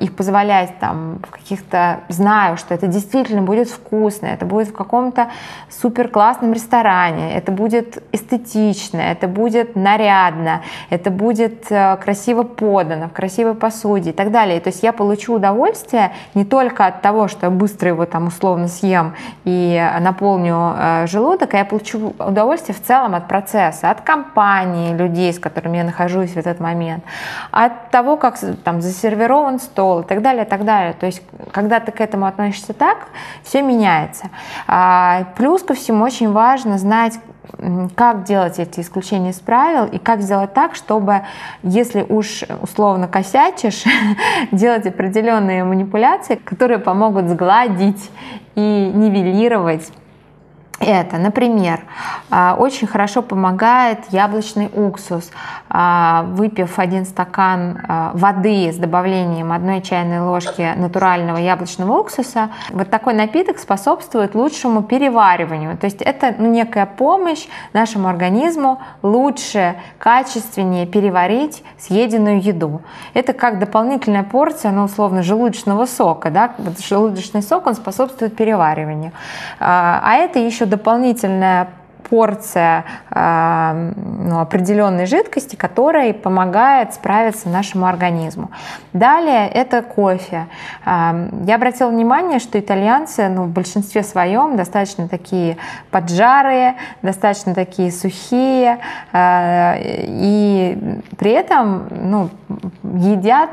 их позволять там в каких-то, знаю, что это действительно будет вкусно, это будет в каком-то супер классном ресторане, это будет эстетично, это будет нарядно, это будет э, красиво подано, в красивой посуде и так далее. То есть я получу удовольствие не только от того, что я быстро его там условно съем и наполню э, желудок, а я получу удовольствие в целом от процесса, от компании людей, с которыми я нахожусь в этот момент, от того, как там засервирован стол и так далее, и так далее. То есть когда ты к этому относишься так, все меняется. А, плюс ко всему очень важно знать, как делать эти исключения из правил и как сделать так, чтобы, если уж условно косячишь, [LAUGHS] делать определенные манипуляции, которые помогут сгладить и нивелировать это, например, а, очень хорошо помогает яблочный уксус. А, выпив один стакан а, воды с добавлением одной чайной ложки натурального яблочного уксуса, вот такой напиток способствует лучшему перевариванию. То есть это ну, некая помощь нашему организму лучше, качественнее переварить съеденную еду. Это как дополнительная порция, ну, условно, желудочного сока. Да? Желудочный сок, он способствует перевариванию. А это еще дополнительная порция э, ну, определенной жидкости, которая помогает справиться нашему организму. Далее это кофе. Э, я обратила внимание, что итальянцы ну, в большинстве своем достаточно такие поджарые, достаточно такие сухие, э, и при этом ну, едят,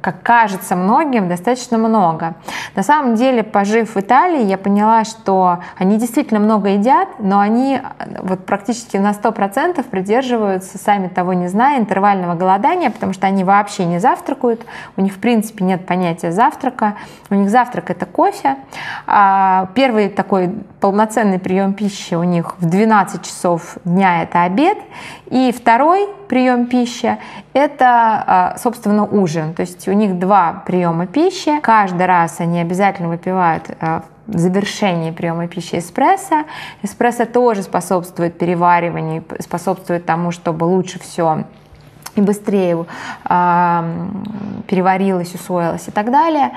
как кажется многим, достаточно много. На самом деле, пожив в Италии, я поняла, что они действительно много едят, но они вот практически на 100% придерживаются, сами того не зная, интервального голодания, потому что они вообще не завтракают, у них в принципе нет понятия завтрака, у них завтрак это кофе. А первый такой полноценный прием пищи у них в 12 часов дня это обед, и второй прием пищи – это, а, собственно, ужин. То есть у них два приема пищи. Каждый раз они обязательно выпивают а, завершении приема пищи эспрессо. Эспрессо тоже способствует перевариванию, способствует тому, чтобы лучше все и быстрее э, переварилось, усвоилось и так далее.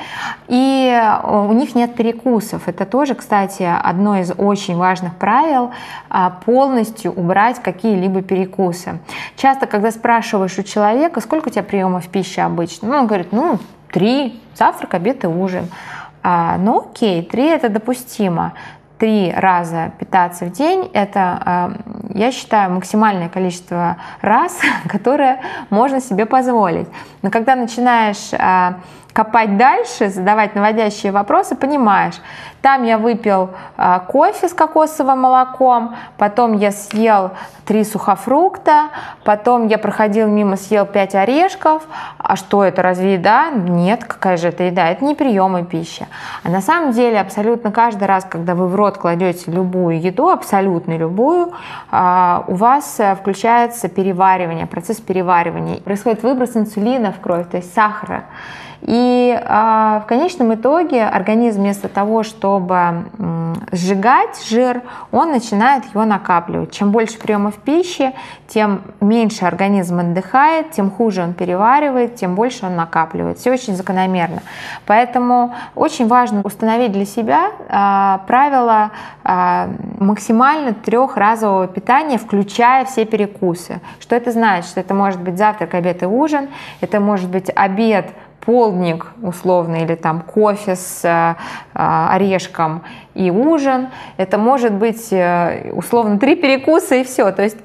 И э, у них нет перекусов. Это тоже, кстати, одно из очень важных правил э, полностью убрать какие-либо перекусы. Часто, когда спрашиваешь у человека, сколько у тебя приемов пищи обычно, ну, он говорит, ну, три, завтрак, обед и ужин. А, ну окей, три это допустимо три раза питаться в день, это, э, я считаю, максимальное количество раз, [LAUGHS] которое можно себе позволить. Но когда начинаешь э, копать дальше, задавать наводящие вопросы, понимаешь, там я выпил э, кофе с кокосовым молоком, потом я съел три сухофрукта, потом я проходил мимо, съел пять орешков. А что это, разве еда? Нет, какая же это еда? Это не приемы пищи. А на самом деле абсолютно каждый раз, когда вы в рот кладете любую еду, абсолютно любую, э, у вас э, включается переваривание, процесс переваривания. Происходит выброс инсулина в кровь, то есть сахара. И а, в конечном итоге организм вместо того, чтобы сжигать жир, он начинает его накапливать. Чем больше приемов пищи, тем меньше организм отдыхает, тем хуже он переваривает, тем больше он накапливает. Все очень закономерно. Поэтому очень важно установить для себя а, правило а, максимально трехразового питания, включая все перекусы. Что это значит? Что это может быть завтрак, обед и ужин, это может быть обед, полдник условно или там кофе с э, орешком и ужин. Это может быть э, условно три перекуса и все. То есть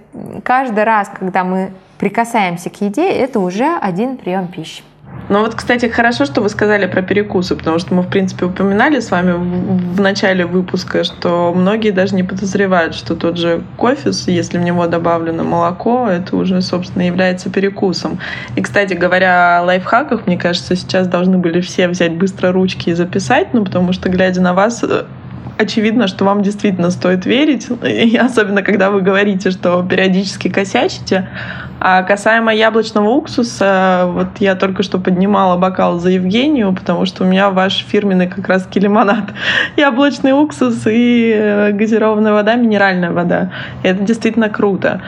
каждый раз, когда мы прикасаемся к еде, это уже один прием пищи. Ну вот, кстати, хорошо, что вы сказали про перекусы, потому что мы, в принципе, упоминали с вами в, начале выпуска, что многие даже не подозревают, что тот же кофе, если в него добавлено молоко, это уже, собственно, является перекусом. И, кстати, говоря о лайфхаках, мне кажется, сейчас должны были все взять быстро ручки и записать, ну, потому что, глядя на вас, э, очевидно, что вам действительно стоит верить, и особенно когда вы говорите, что периодически косячите. А касаемо яблочного уксуса, вот я только что поднимала бокал за Евгению, потому что у меня ваш фирменный как раз лимонад. [LAUGHS] Яблочный уксус и э, газированная вода, минеральная вода. И это действительно круто.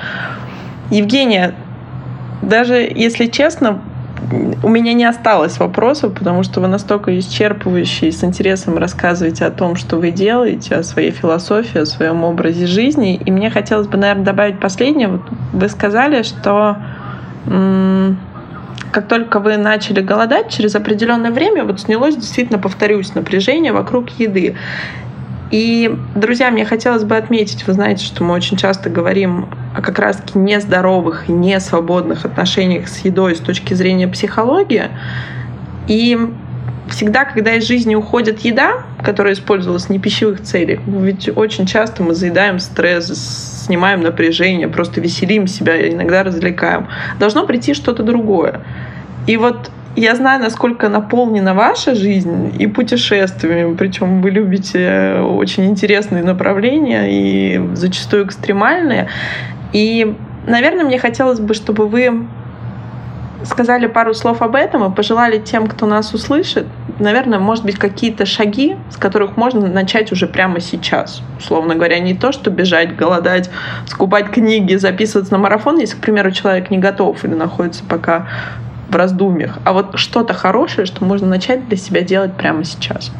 Евгения, даже если честно, у меня не осталось вопросов, потому что вы настолько исчерпывающие, с интересом рассказываете о том, что вы делаете, о своей философии, о своем образе жизни. И мне хотелось бы, наверное, добавить последнее. Вот вы сказали, что как только вы начали голодать, через определенное время вот снялось, действительно, повторюсь, напряжение вокруг еды. И, друзья, мне хотелось бы отметить, вы знаете, что мы очень часто говорим о как раз-таки нездоровых несвободных отношениях с едой с точки зрения психологии. И всегда, когда из жизни уходит еда, которая использовалась не пищевых целей, ведь очень часто мы заедаем стресс, снимаем напряжение, просто веселим себя, иногда развлекаем, должно прийти что-то другое. И вот я знаю, насколько наполнена ваша жизнь и путешествиями, причем вы любите очень интересные направления и зачастую экстремальные. И, наверное, мне хотелось бы, чтобы вы сказали пару слов об этом и пожелали тем, кто нас услышит, наверное, может быть, какие-то шаги, с которых можно начать уже прямо сейчас. Условно говоря, не то, что бежать, голодать, скупать книги, записываться на марафон, если, к примеру, человек не готов или находится пока в раздумьях, а вот что-то хорошее, что можно начать для себя делать прямо сейчас.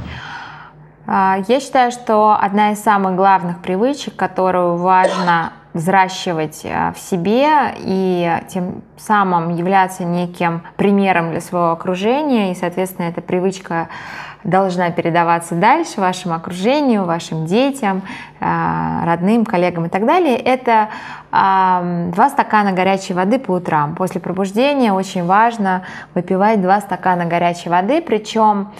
А, я считаю, что одна из самых главных привычек, которую важно взращивать в себе и тем самым являться неким примером для своего окружения, и, соответственно, эта привычка должна передаваться дальше вашему окружению, вашим детям, а, родным, коллегам и так далее, это два стакана горячей воды по утрам. После пробуждения очень важно выпивать два стакана горячей воды, причем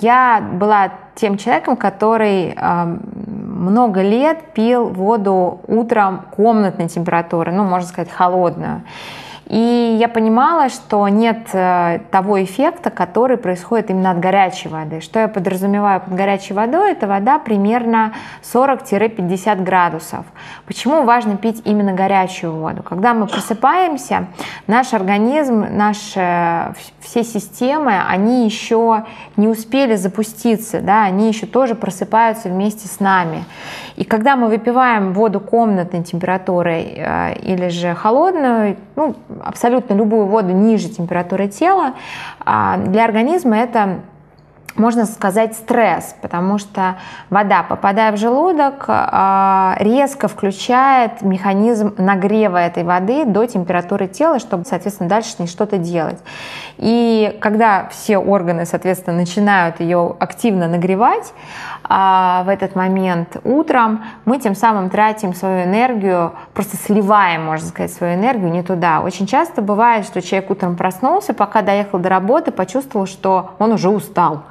я была тем человеком, который много лет пил воду утром комнатной температуры, ну, можно сказать, холодную. И я понимала, что нет э, того эффекта, который происходит именно от горячей воды. Что я подразумеваю под горячей водой? Это вода примерно 40-50 градусов. Почему важно пить именно горячую воду? Когда мы просыпаемся, наш организм, наши все системы, они еще не успели запуститься, да, они еще тоже просыпаются вместе с нами. И когда мы выпиваем воду комнатной температуры э, или же холодную, ну, абсолютно любую воду ниже температуры тела, а, для организма это можно сказать, стресс, потому что вода, попадая в желудок, а, резко включает механизм нагрева этой воды до температуры тела, чтобы, соответственно, дальше с ней что-то делать. И когда все органы, соответственно, начинают ее активно нагревать, а в этот момент утром мы тем самым тратим свою энергию, просто сливаем, можно сказать, свою энергию не туда. Очень часто бывает, что человек утром проснулся, пока доехал до работы, почувствовал, что он уже устал.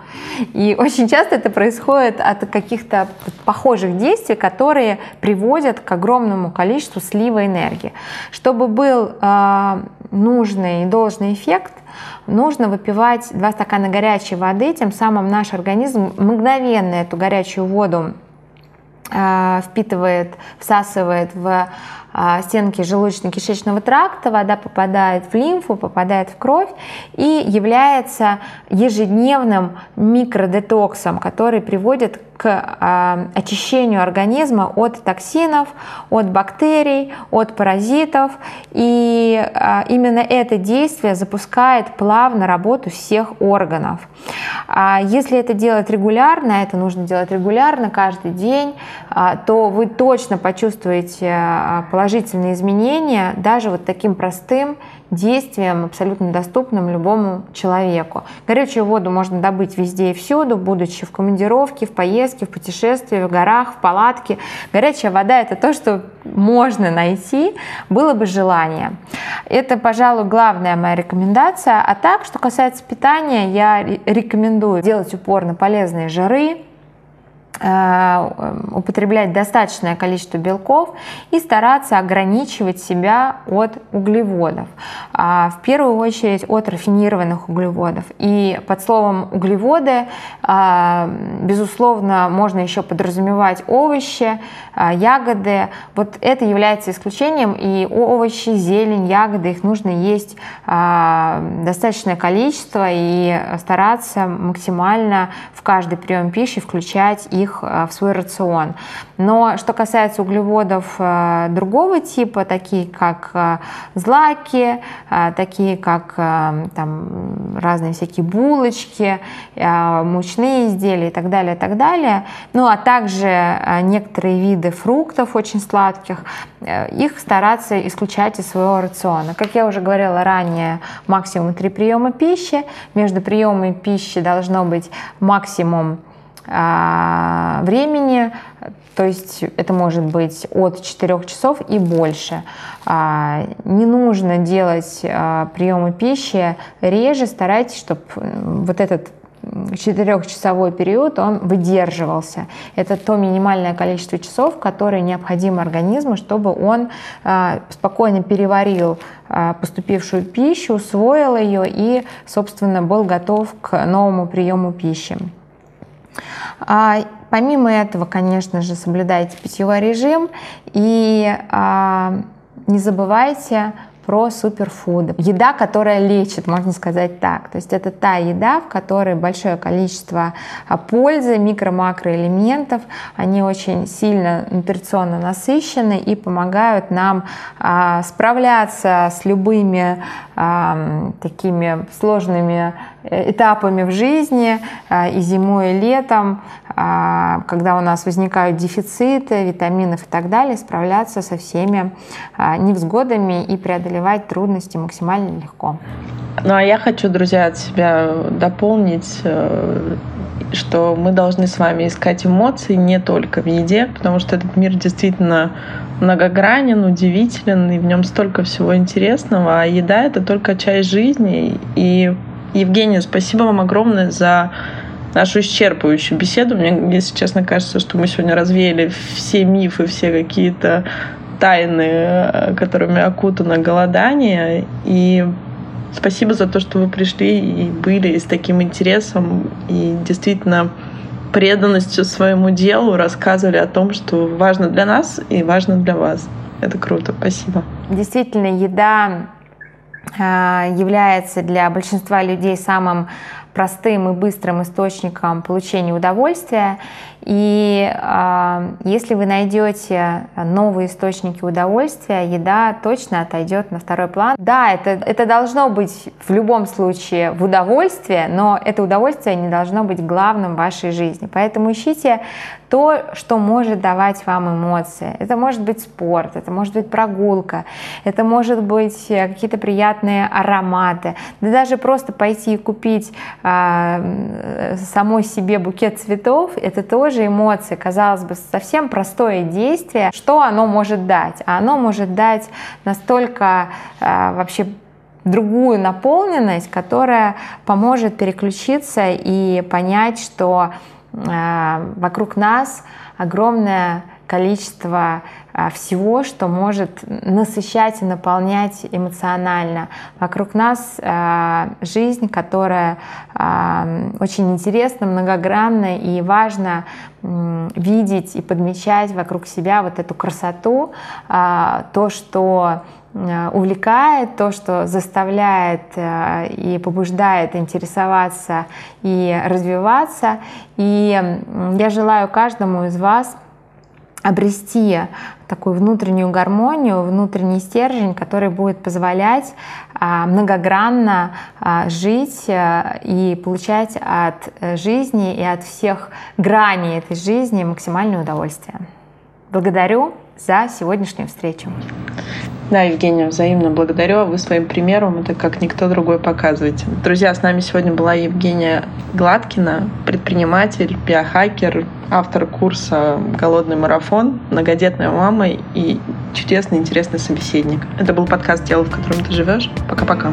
И очень часто это происходит от каких-то похожих действий, которые приводят к огромному количеству слива энергии. Чтобы был э, нужный и должный эффект, нужно выпивать 2 стакана горячей воды, тем самым наш организм мгновенно эту горячую воду э, впитывает, всасывает в стенки желудочно-кишечного тракта, вода попадает в лимфу, попадает в кровь и является ежедневным микродетоксом, который приводит к а, очищению организма от токсинов, от бактерий, от паразитов. И а, именно это действие запускает плавно работу всех органов. А если это делать регулярно, это нужно делать регулярно, каждый день, то вы точно почувствуете положительные изменения даже вот таким простым действием, абсолютно доступным любому человеку. Горячую воду можно добыть везде и всюду, будучи в командировке, в поездке, в путешествии, в горах, в палатке. Горячая вода – это то, что можно найти, было бы желание. Это, пожалуй, главная моя рекомендация. А так, что касается питания, я рекомендую делать упор на полезные жиры, употреблять достаточное количество белков и стараться ограничивать себя от углеводов. А, в первую очередь от рафинированных углеводов. И под словом углеводы, а, безусловно, можно еще подразумевать овощи, а, ягоды. Вот это является исключением, и овощи, зелень, ягоды, их нужно есть достаточное количество и стараться максимально в каждый прием пищи включать их их э, в свой рацион. Но что касается углеводов э, другого типа, такие как э, злаки, такие как там, разные всякие булочки, мучные изделия и так далее, и так далее, ну а также некоторые виды фруктов очень сладких, их стараться исключать из своего рациона. Как я уже говорила ранее, максимум три приема пищи. Между приемами пищи должно быть максимум а, времени, то есть это может быть от 4 часов и больше. А, не нужно делать а, приемы пищи реже, старайтесь, чтобы вот этот четырехчасовой период он выдерживался. Это то минимальное количество часов, которое необходимо организму, чтобы он спокойно переварил поступившую пищу, усвоил ее и, собственно, был готов к новому приему пищи. А, помимо этого, конечно же, соблюдайте питьевой режим и а, не забывайте про суперфуды. Еда, которая лечит, можно сказать так. То есть это та еда, в которой большое количество а, пользы, микро-макроэлементов. Они очень сильно нутриционно насыщены и помогают нам а, справляться с любыми а, такими сложными этапами в жизни, и зимой, и летом, когда у нас возникают дефициты витаминов и так далее, справляться со всеми невзгодами и преодолевать трудности максимально легко. Ну а я хочу, друзья, от себя дополнить, э, что мы должны с вами искать эмоции не только в еде, потому что этот мир действительно многогранен, удивителен, и в нем столько всего интересного, а еда — это только часть жизни. И, Евгения, спасибо вам огромное за нашу исчерпывающую беседу. Мне, если честно, кажется, что мы сегодня развеяли все мифы, все какие-то тайны, э, которыми окутано голодание. И Спасибо за то, что вы пришли и были с таким интересом и действительно преданностью своему делу рассказывали о том, что важно для нас и важно для вас. Это круто. Спасибо. Действительно, еда а, является для большинства людей самым простым и быстрым источником получения удовольствия. И э, если вы найдете новые источники удовольствия, еда точно отойдет на второй план. Да, это, это должно быть в любом случае в удовольствие, но это удовольствие не должно быть главным в вашей жизни. Поэтому ищите то, что может давать вам эмоции. Это может быть спорт, это может быть прогулка, это может быть э, какие-то приятные ароматы, да даже просто пойти и купить э, самой себе букет цветов, это тоже эмоции. Казалось бы, совсем простое действие. Что оно может дать? А оно может дать настолько э, вообще другую наполненность, которая поможет переключиться и понять, что вокруг нас огромное количество всего, что может насыщать и наполнять эмоционально. Вокруг нас э, жизнь, которая очень интересна, многогранна, и важно видеть и подмечать вокруг себя вот эту красоту, то, что увлекает, то, что заставляет и побуждает интересоваться и развиваться. И я желаю каждому из вас обрести такую внутреннюю гармонию, внутренний стержень, который будет позволять а, многогранно а, жить а, и получать от жизни и от всех граней этой жизни максимальное удовольствие. Благодарю за сегодняшнюю встречу. Да, Евгения, взаимно благодарю. А вы своим примером это как никто другой показываете. Друзья, с нами сегодня была Евгения Гладкина, предприниматель, биохакер, автор курса «Голодный марафон», многодетная мама и чудесный, интересный собеседник. Это был подкаст «Тело, в котором ты живешь». Пока-пока.